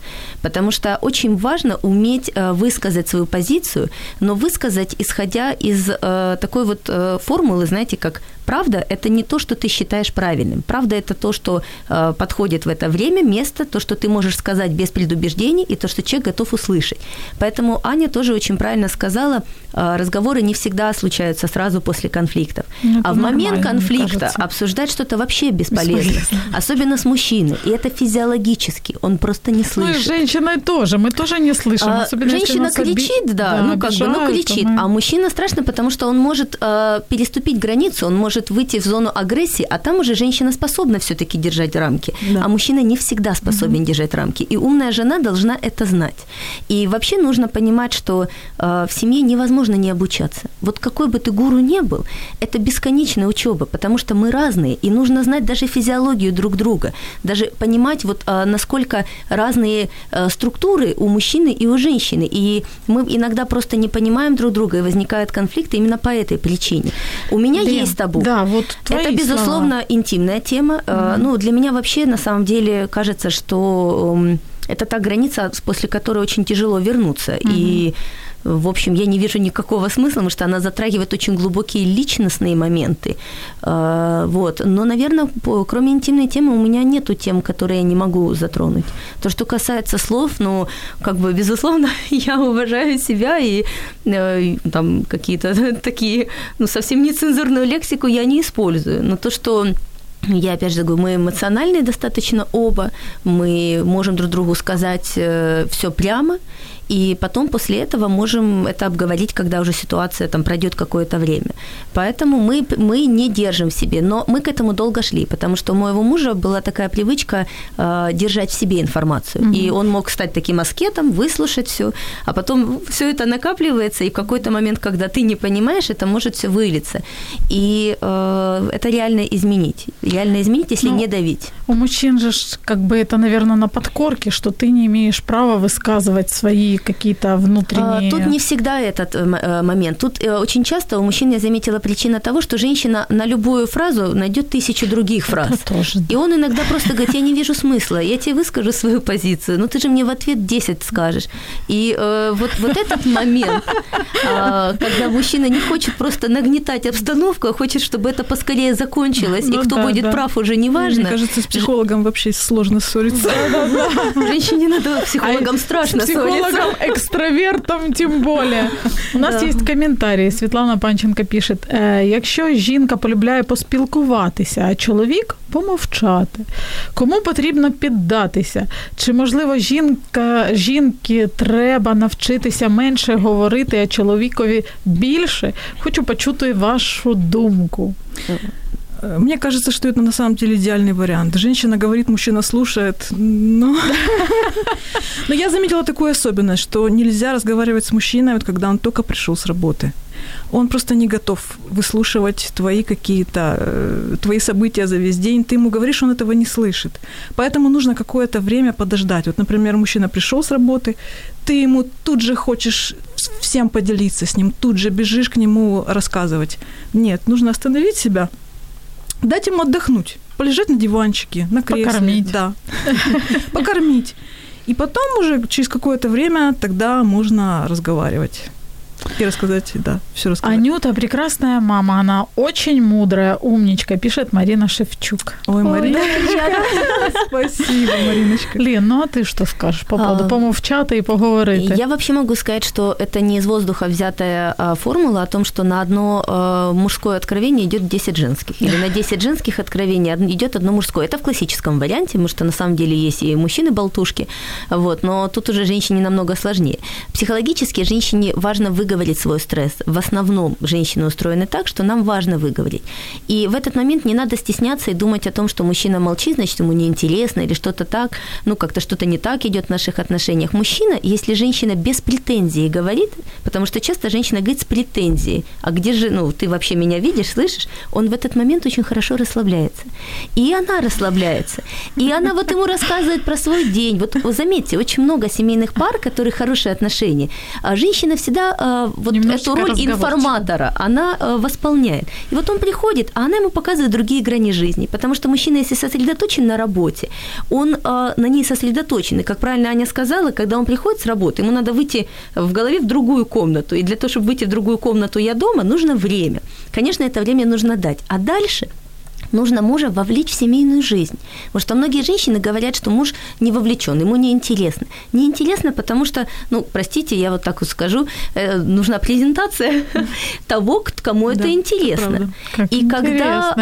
[SPEAKER 4] Потому что очень важно уметь э, высказать свою позицию, но высказать, исходя из э, такой вот э, формулы, знаете, как правда – это не то, что ты считаешь правильным. Правда – это то, что э, подходит в это время, место, то, что ты можешь сказать без предубеждений, и то, что человек готов услышать. Поэтому Аня тоже очень правильно сказала, э, разговоры не всегда случаются сразу после конфликтов. Ну, а в момент конфликта обсуждать что-то вообще бесполезно, бесполезно, особенно с мужчиной. И это физиологически, он просто не слышит. Ну и
[SPEAKER 2] женщиной тоже, мы тоже не слышим.
[SPEAKER 4] А, женщина кричит, оби... да, да, ну как бы, ну кричит, а мужчина страшно, потому что он может э, переступить границу, он может может выйти в зону агрессии, а там уже женщина способна все-таки держать рамки, да. а мужчина не всегда способен угу. держать рамки. И умная жена должна это знать. И вообще нужно понимать, что э, в семье невозможно не обучаться. Вот какой бы ты гуру ни был, это бесконечная учеба, потому что мы разные, и нужно знать даже физиологию друг друга, даже понимать, вот э, насколько разные э, структуры у мужчины и у женщины. И мы иногда просто не понимаем друг друга, и возникают конфликты именно по этой причине. У меня да, есть табу.
[SPEAKER 2] Да, вот
[SPEAKER 4] Это, безусловно,
[SPEAKER 2] слова.
[SPEAKER 4] интимная тема. Угу. Ну, для меня вообще, на самом деле, кажется, что эм, это та граница, после которой очень тяжело вернуться. Угу. И в общем, я не вижу никакого смысла, потому что она затрагивает очень глубокие личностные моменты. А, вот. Но, наверное, кроме интимной темы, у меня нету тем, которые я не могу затронуть. То, что касается слов, ну, как бы, безусловно, <laughs> я уважаю себя, и э, там какие-то <laughs> такие, ну, совсем нецензурную лексику я не использую. Но то, что я опять же говорю, мы эмоциональные достаточно оба, мы можем друг другу сказать э, все прямо, и потом после этого можем это обговорить, когда уже ситуация там пройдет какое-то время. Поэтому мы, мы не держим в себе, но мы к этому долго шли, потому что у моего мужа была такая привычка э, держать в себе информацию, mm-hmm. и он мог стать таким аскетом, выслушать все, а потом все это накапливается, и в какой-то момент, когда ты не понимаешь, это может все вылиться, и э, это реально изменить, реально изменить, если ну, не давить.
[SPEAKER 2] У мужчин же как бы это, наверное, на подкорке, что ты не имеешь права высказывать свои какие-то внутренние...
[SPEAKER 4] А, тут не всегда этот э, э, момент. Тут э, очень часто у мужчин я заметила причина того, что женщина на любую фразу найдет тысячу других фраз. Это тоже, да. И он иногда просто говорит, я не вижу смысла, я тебе выскажу свою позицию, но ты же мне в ответ 10 скажешь. И вот, вот этот момент, э, когда мужчина не хочет просто нагнетать обстановку, а хочет, чтобы это поскорее закончилось, ну, и кто да, будет да. прав, уже не важно.
[SPEAKER 3] Мне кажется, с психологом вообще сложно ссориться. <laughs>
[SPEAKER 4] Женщине надо психологам страшно ссориться
[SPEAKER 2] екстравертом, тим более. У нас є коментарі. Світлана Панченко пише: якщо жінка полюбляє поспілкуватися, а чоловік помовчати. Кому потрібно піддатися? Чи можливо жінка жінки треба навчитися менше говорити, а чоловікові більше? Хочу почути вашу думку.
[SPEAKER 3] Мне кажется, что это на самом деле идеальный вариант. Женщина говорит, мужчина слушает. Но, <laughs> но я заметила такую особенность, что нельзя разговаривать с мужчиной, вот когда он только пришел с работы. Он просто не готов выслушивать твои какие-то, э, твои события за весь день. Ты ему говоришь, он этого не слышит. Поэтому нужно какое-то время подождать. Вот, например, мужчина пришел с работы, ты ему тут же хочешь всем поделиться с ним, тут же бежишь к нему рассказывать. Нет, нужно остановить себя, дать ему отдохнуть, полежать на диванчике, на кресле.
[SPEAKER 2] Покормить.
[SPEAKER 3] Да. <laughs> Покормить. И потом уже через какое-то время тогда можно разговаривать. И рассказать, да, все рассказать.
[SPEAKER 2] Анюта прекрасная мама, она очень мудрая, умничка, пишет Марина Шевчук.
[SPEAKER 3] Ой, Мариночка, <laughs> спасибо, Мариночка.
[SPEAKER 2] Лен, ну а ты что скажешь по поводу а, помовчати и поговорити?
[SPEAKER 4] Я вообще могу сказать, что это не из воздуха взятая а, формула о том, что на одно а, мужское откровение идет 10 женских, или на 10 женских откровений идет одно мужское. Это в классическом варианте, потому что на самом деле есть и мужчины-болтушки, вот, но тут уже женщине намного сложнее. Психологически женщине важно выговорить свой стресс. В основном женщины устроены так, что нам важно выговорить. И в этот момент не надо стесняться и думать о том, что мужчина молчит, значит, ему неинтересно или что-то так, ну, как-то что-то не так идет в наших отношениях. Мужчина, если женщина без претензии говорит, потому что часто женщина говорит с претензией, а где же, ну, ты вообще меня видишь, слышишь? Он в этот момент очень хорошо расслабляется. И она расслабляется. И она вот ему рассказывает про свой день. Вот заметьте, очень много семейных пар, которые хорошие отношения. А женщина всегда а, вот Немножечко эту роль информатора она э, восполняет. И вот он приходит, а она ему показывает другие грани жизни. Потому что мужчина, если сосредоточен на работе, он э, на ней сосредоточен. И, как правильно Аня сказала, когда он приходит с работы, ему надо выйти в голове в другую комнату. И для того, чтобы выйти в другую комнату «я дома», нужно время. Конечно, это время нужно дать. А дальше – нужно мужа вовлечь в семейную жизнь. Потому что многие женщины говорят, что муж не вовлечен, ему неинтересно. Неинтересно, потому что, ну, простите, я вот так вот скажу, э, нужна презентация <laughs> того, кому это интересно.
[SPEAKER 2] И когда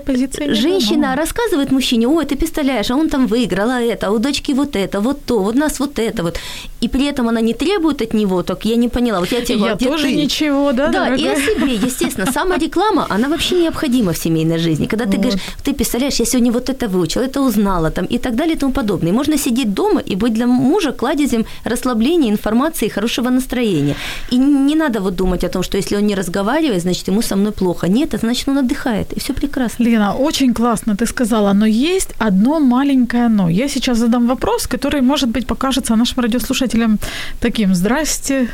[SPEAKER 2] позиции
[SPEAKER 4] женщина рассказывает мужчине, ой, ты представляешь, а он там выиграл, а это, а у дочки вот это, вот то, вот у нас вот это вот. И при этом она не требует от него, так я не поняла, вот я тебе
[SPEAKER 2] Я тоже ничего, да,
[SPEAKER 4] Да, и о себе, естественно. <laughs> Сама реклама, она вообще необходима в семейной жизни. Когда ты говоришь, ты представляешь, я сегодня вот это выучила, это узнала, там, и так далее, и тому подобное. И можно сидеть дома и быть для мужа кладезем расслабления, информации, хорошего настроения. И не надо вот думать о том, что если он не разговаривает, значит, ему со мной плохо. Нет, это значит, он отдыхает, и все прекрасно.
[SPEAKER 2] Лена, очень классно ты сказала, но есть одно маленькое но. Я сейчас задам вопрос, который, может быть, покажется нашим радиослушателям таким. Здрасте,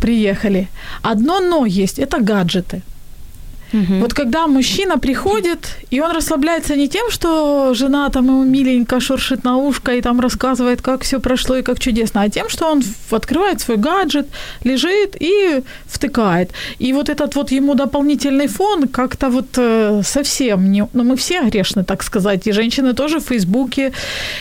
[SPEAKER 2] приехали. Одно но есть, это гаджеты. Угу. Вот когда мужчина приходит, и он расслабляется не тем, что жена там ему миленько шуршит на ушко и там рассказывает, как все прошло и как чудесно, а тем, что он открывает свой гаджет, лежит и втыкает. И вот этот вот ему дополнительный фон как-то вот э, совсем не... Ну, мы все грешны, так сказать, и женщины тоже в Фейсбуке.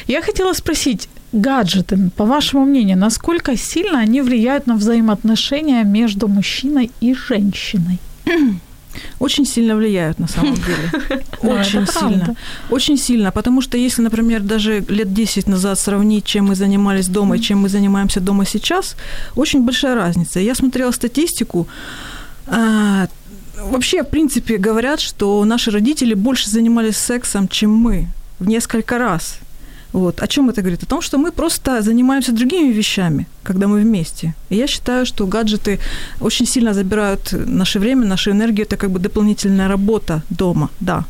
[SPEAKER 2] Я хотела спросить, гаджеты, по вашему мнению, насколько сильно они влияют на взаимоотношения между мужчиной и женщиной? <clears throat>
[SPEAKER 3] Очень сильно влияют на самом деле. <laughs> Очень сильно. Очень сильно, потому что если, например, даже лет 10 назад сравнить, чем мы занимались дома и чем мы занимаемся дома сейчас, очень большая разница. Я смотрела статистику, а, Вообще, в принципе, говорят, что наши родители больше занимались сексом, чем мы, в несколько раз. Вот. О чем это говорит? О том, что мы просто занимаемся другими вещами, когда мы вместе. И я считаю, что гаджеты очень сильно забирают наше время, нашу энергию. Это как бы дополнительная работа дома, да.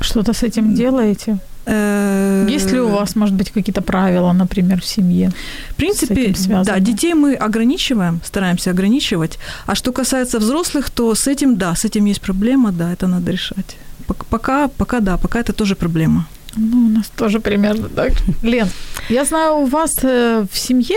[SPEAKER 2] Что-то с этим делаете? Есть ли у вас, может быть, какие-то правила, например, в семье?
[SPEAKER 3] В принципе, да, детей мы ограничиваем, стараемся ограничивать. А что касается взрослых, то с этим, да, с этим есть проблема, да, это надо решать. Пока, пока да, пока это тоже проблема.
[SPEAKER 2] Ну, у нас тоже примерно так. Лен, я знаю, у вас э, в семье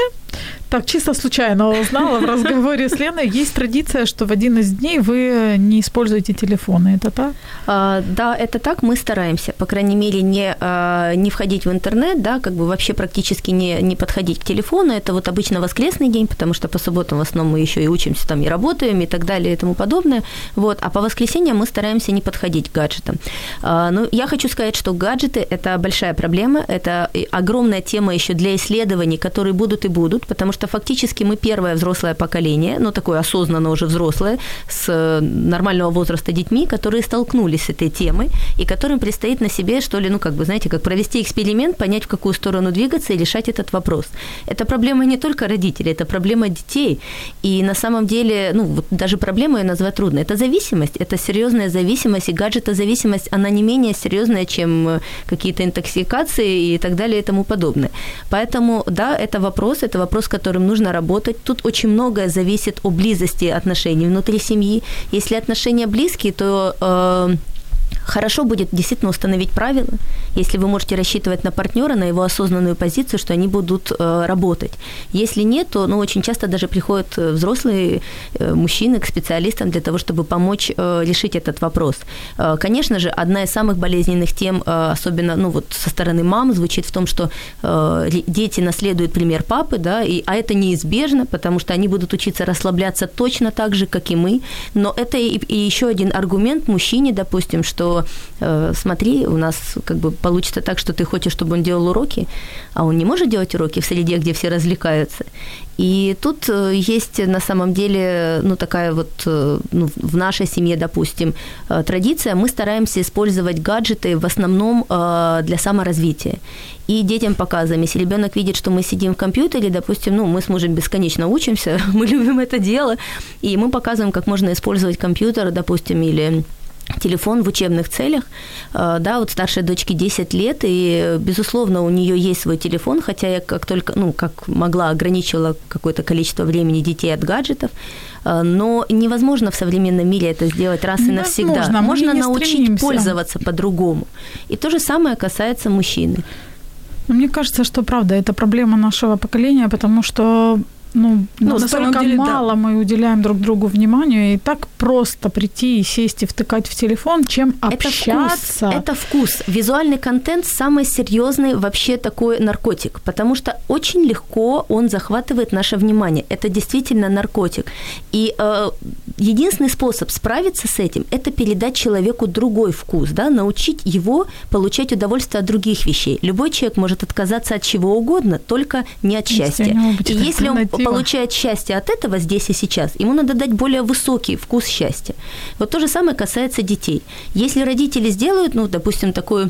[SPEAKER 2] так, чисто случайно узнала в разговоре с Леной, есть традиция, что в один из дней вы не используете телефоны, это так?
[SPEAKER 4] А, да, это так, мы стараемся, по крайней мере, не, а, не входить в интернет, да, как бы вообще практически не, не подходить к телефону, это вот обычно воскресный день, потому что по субботам в основном мы еще и учимся там и работаем и так далее и тому подобное, вот, а по воскресеньям мы стараемся не подходить к гаджетам. А, ну, я хочу сказать, что гаджеты – это большая проблема, это огромная тема еще для исследований, которые будут и будут, потому что фактически мы первое взрослое поколение, ну такое осознанно уже взрослое, с э, нормального возраста детьми, которые столкнулись с этой темой и которым предстоит на себе, что ли, ну как бы, знаете, как провести эксперимент, понять, в какую сторону двигаться и решать этот вопрос. Это проблема не только родителей, это проблема детей. И на самом деле, ну вот даже проблему назвать трудно. Это зависимость, это серьезная зависимость, и гаджетозависимость, она не менее серьезная, чем э, какие-то интоксикации и так далее и тому подобное. Поэтому, да, это вопрос, это вопрос, с которым нужно работать. Тут очень многое зависит от близости отношений внутри семьи. Если отношения близкие, то э, Хорошо будет действительно установить правила, если вы можете рассчитывать на партнера, на его осознанную позицию, что они будут э, работать. Если нет, то ну, очень часто даже приходят э, взрослые э, мужчины к специалистам для того, чтобы помочь э, решить этот вопрос. Э, конечно же, одна из самых болезненных тем, э, особенно ну, вот со стороны мам, звучит в том, что э, дети наследуют пример папы, да, и, а это неизбежно, потому что они будут учиться расслабляться точно так же, как и мы. Но это и, и еще один аргумент мужчине, допустим, что э, смотри, у нас как бы получится так, что ты хочешь, чтобы он делал уроки, а он не может делать уроки в среде, где все развлекаются. И тут э, есть на самом деле, ну, такая вот, э, ну, в нашей семье, допустим, э, традиция, мы стараемся использовать гаджеты в основном для саморазвития. И детям показываем, если ребенок видит, что мы сидим в компьютере, допустим, ну, мы с мужем бесконечно учимся, <laughs> мы любим это дело, и мы показываем, как можно использовать компьютер, допустим, или телефон в учебных целях. Э, да, вот старшей дочке 10 лет, и, безусловно, у нее есть свой телефон, хотя я как только, ну, как могла, ограничивала какое-то количество времени детей от гаджетов, э, но невозможно в современном мире это сделать раз и навсегда. Можно научить стремимся. пользоваться по-другому. И то же самое касается мужчины.
[SPEAKER 2] Мне кажется, что правда, это проблема нашего поколения, потому что ну, ну настолько деле, мало да. мы уделяем друг другу вниманию, и так просто прийти и сесть и втыкать в телефон, чем общаться.
[SPEAKER 4] Это вкус. Это вкус. Визуальный контент самый серьезный вообще такой наркотик, потому что очень легко он захватывает наше внимание. Это действительно наркотик. И э, единственный способ справиться с этим – это передать человеку другой вкус, да, научить его получать удовольствие от других вещей. Любой человек может отказаться от чего угодно, только не от счастья. И если он получает счастье от этого здесь и сейчас, ему надо дать более высокий вкус счастья. Вот то же самое касается детей. Если родители сделают, ну, допустим, такую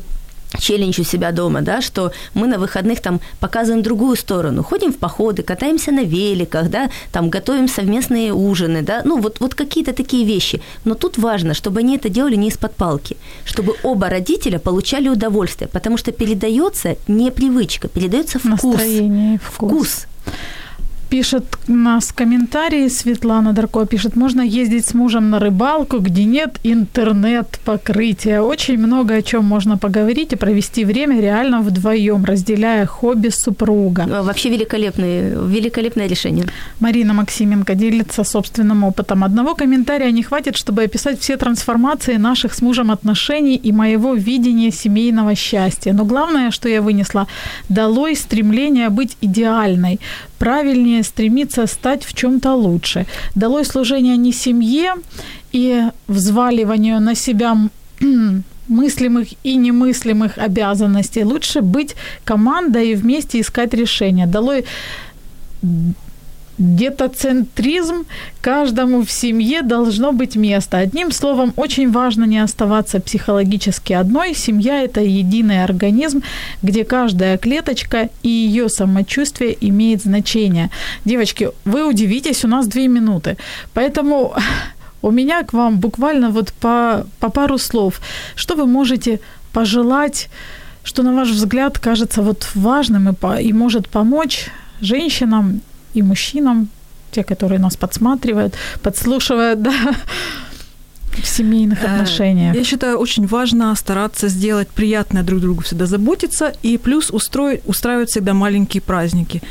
[SPEAKER 4] челлендж у себя дома, да, что мы на выходных там показываем другую сторону, ходим в походы, катаемся на великах, да, там готовим совместные ужины, да, ну вот, вот какие-то такие вещи. Но тут важно, чтобы они это делали не из-под палки, чтобы оба родителя получали удовольствие, потому что передается не привычка, передается вкус.
[SPEAKER 2] Настроение, вкус. вкус. Пишет нас комментарии, Светлана Дарко пишет, можно ездить с мужем на рыбалку, где нет интернет-покрытия. Очень много о чем можно поговорить и провести время реально вдвоем, разделяя хобби супруга.
[SPEAKER 4] Вообще великолепное, великолепное решение.
[SPEAKER 2] Марина Максименко делится собственным опытом. Одного комментария не хватит, чтобы описать все трансформации наших с мужем отношений и моего видения семейного счастья. Но главное, что я вынесла, долой стремление быть идеальной правильнее стремиться стать в чем-то лучше. Долой служение не семье и взваливанию на себя <clears throat> мыслимых и немыслимых обязанностей. Лучше быть командой и вместе искать решения. Долой детоцентризм, каждому в семье должно быть место. Одним словом, очень важно не оставаться психологически одной. Семья – это единый организм, где каждая клеточка и ее самочувствие имеет значение. Девочки, вы удивитесь, у нас две минуты. Поэтому у меня к вам буквально вот по, по пару слов. Что вы можете пожелать, что, на ваш взгляд, кажется вот важным и, по, и может помочь женщинам и мужчинам, те, которые нас подсматривают, подслушивают, <laughs> да, в семейных э, отношениях.
[SPEAKER 3] Я считаю, очень важно стараться сделать приятное друг другу, всегда заботиться, и плюс устроить, устраивать всегда маленькие праздники.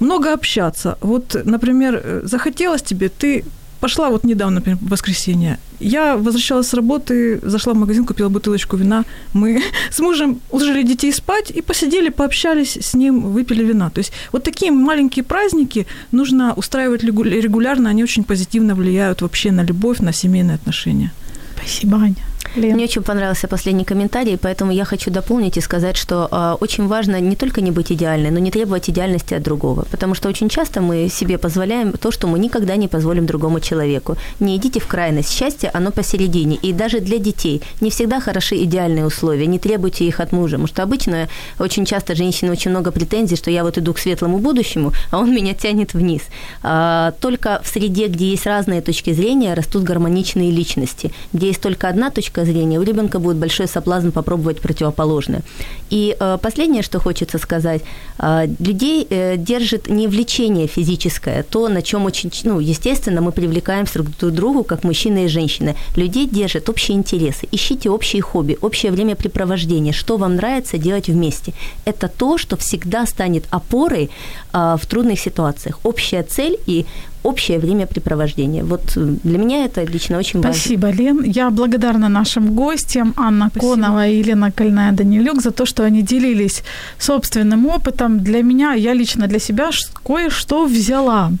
[SPEAKER 3] Много общаться. Вот, например, э, захотелось тебе, ты Пошла вот недавно, например, в воскресенье. Я возвращалась с работы, зашла в магазин, купила бутылочку вина. Мы <laughs> с мужем уложили детей спать и посидели, пообщались с ним, выпили вина. То есть вот такие маленькие праздники нужно устраивать регулярно, они очень позитивно влияют вообще на любовь, на семейные отношения.
[SPEAKER 2] Спасибо, Аня.
[SPEAKER 4] Лен. Мне очень понравился последний комментарий, поэтому я хочу дополнить и сказать, что э, очень важно не только не быть идеальной, но не требовать идеальности от другого. Потому что очень часто мы себе позволяем то, что мы никогда не позволим другому человеку. Не идите в крайность. Счастье, оно посередине. И даже для детей не всегда хороши идеальные условия. Не требуйте их от мужа. Потому что обычно очень часто женщины очень много претензий, что я вот иду к светлому будущему, а он <laughs> меня тянет вниз. А, только в среде, где есть разные точки зрения, растут гармоничные личности. Где есть только одна точка зрения, у ребенка будет большой соблазн попробовать противоположное. И э, последнее, что хочется сказать, э, людей э, держит не влечение физическое, то, на чем очень, ну, естественно, мы привлекаем друг к другу, как мужчина и женщина. Людей держат общие интересы. Ищите общие хобби, общее времяпрепровождение, что вам нравится делать вместе. Это то, что всегда станет опорой в трудных ситуациях. Общая цель и общее времяпрепровождение. Вот э, для меня это лично очень
[SPEAKER 2] важно. Спасибо, Лен. Я благодарна нашим гостям Анна Спасибо. Конова и Елена Кольная Данилюк за то, что они делились собственным опытом. Для меня, я лично для себя кое-что взяла.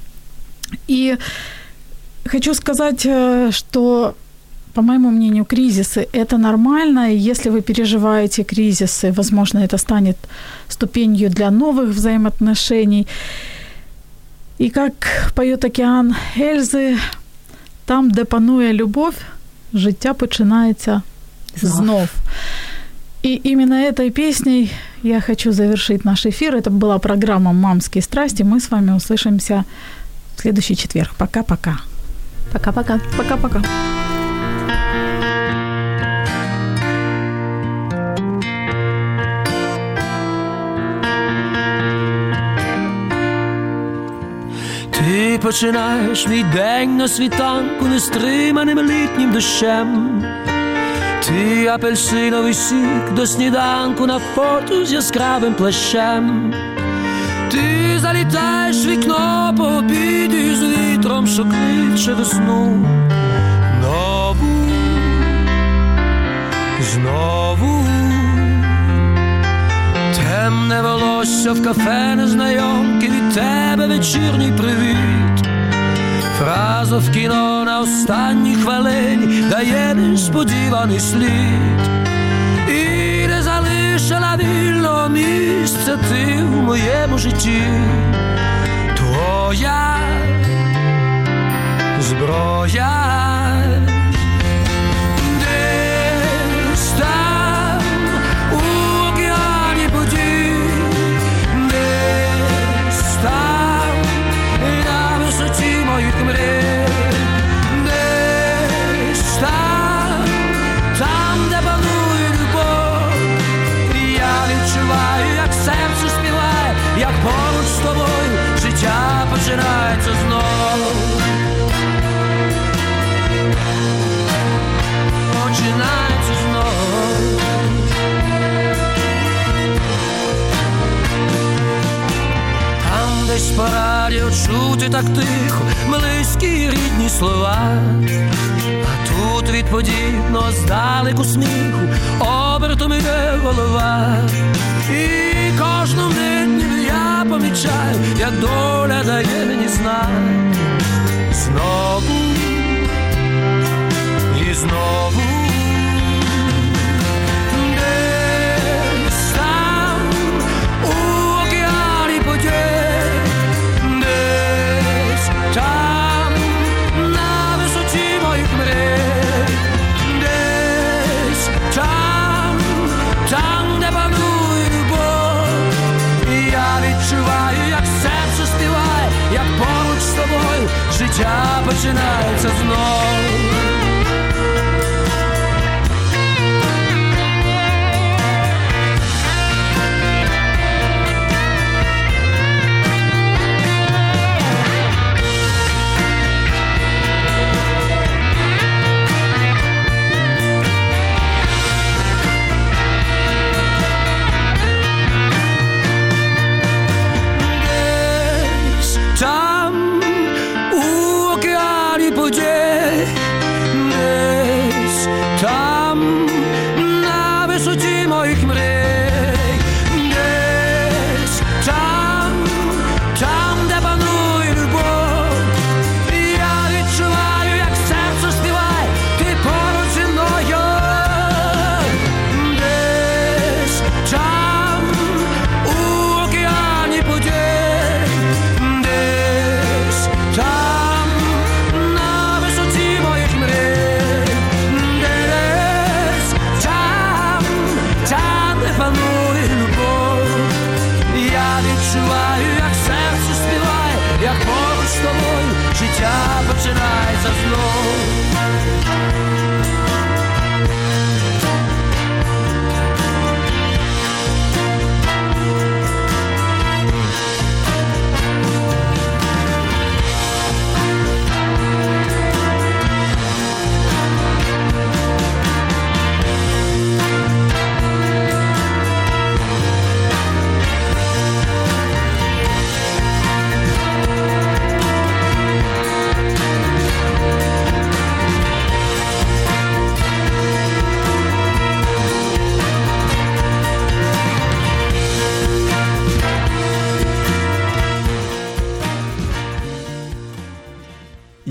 [SPEAKER 2] И хочу сказать, э, что по моему мнению, кризисы – это нормально. И если вы переживаете кризисы, возможно, это станет ступенью для новых взаимоотношений. І як поет океан Ельзи, там, де панує любов, життя починається знов. знов. И именно этой песней я хочу завершить наш эфир. Это была программа «Мамские страсти». Мы с вами услышимся в следующий четверг. Пока-пока.
[SPEAKER 4] Пока-пока.
[SPEAKER 2] Пока-пока.
[SPEAKER 6] Починаєш мій день на світанку нестриманим літнім дощем. Ти апельсиновий сік до сніданку на фото з яскравим плащем. Ти залітаєш вікно по обіді з вітром, що кличе весну. Нову, знову. Темне волосся в кафе незнайомки від тебе вечірній привіт. Фраза в кіно на останній хвилині дає несподіваний слід. І не залишила вільного місця ти в моєму житті. Твоя зброя. Так тихо, близькі рідні слова. А тут відповідно здалеку сміху, обертом іде голова. І кожну мить я помічаю, як доля дає мені знак знову і знову.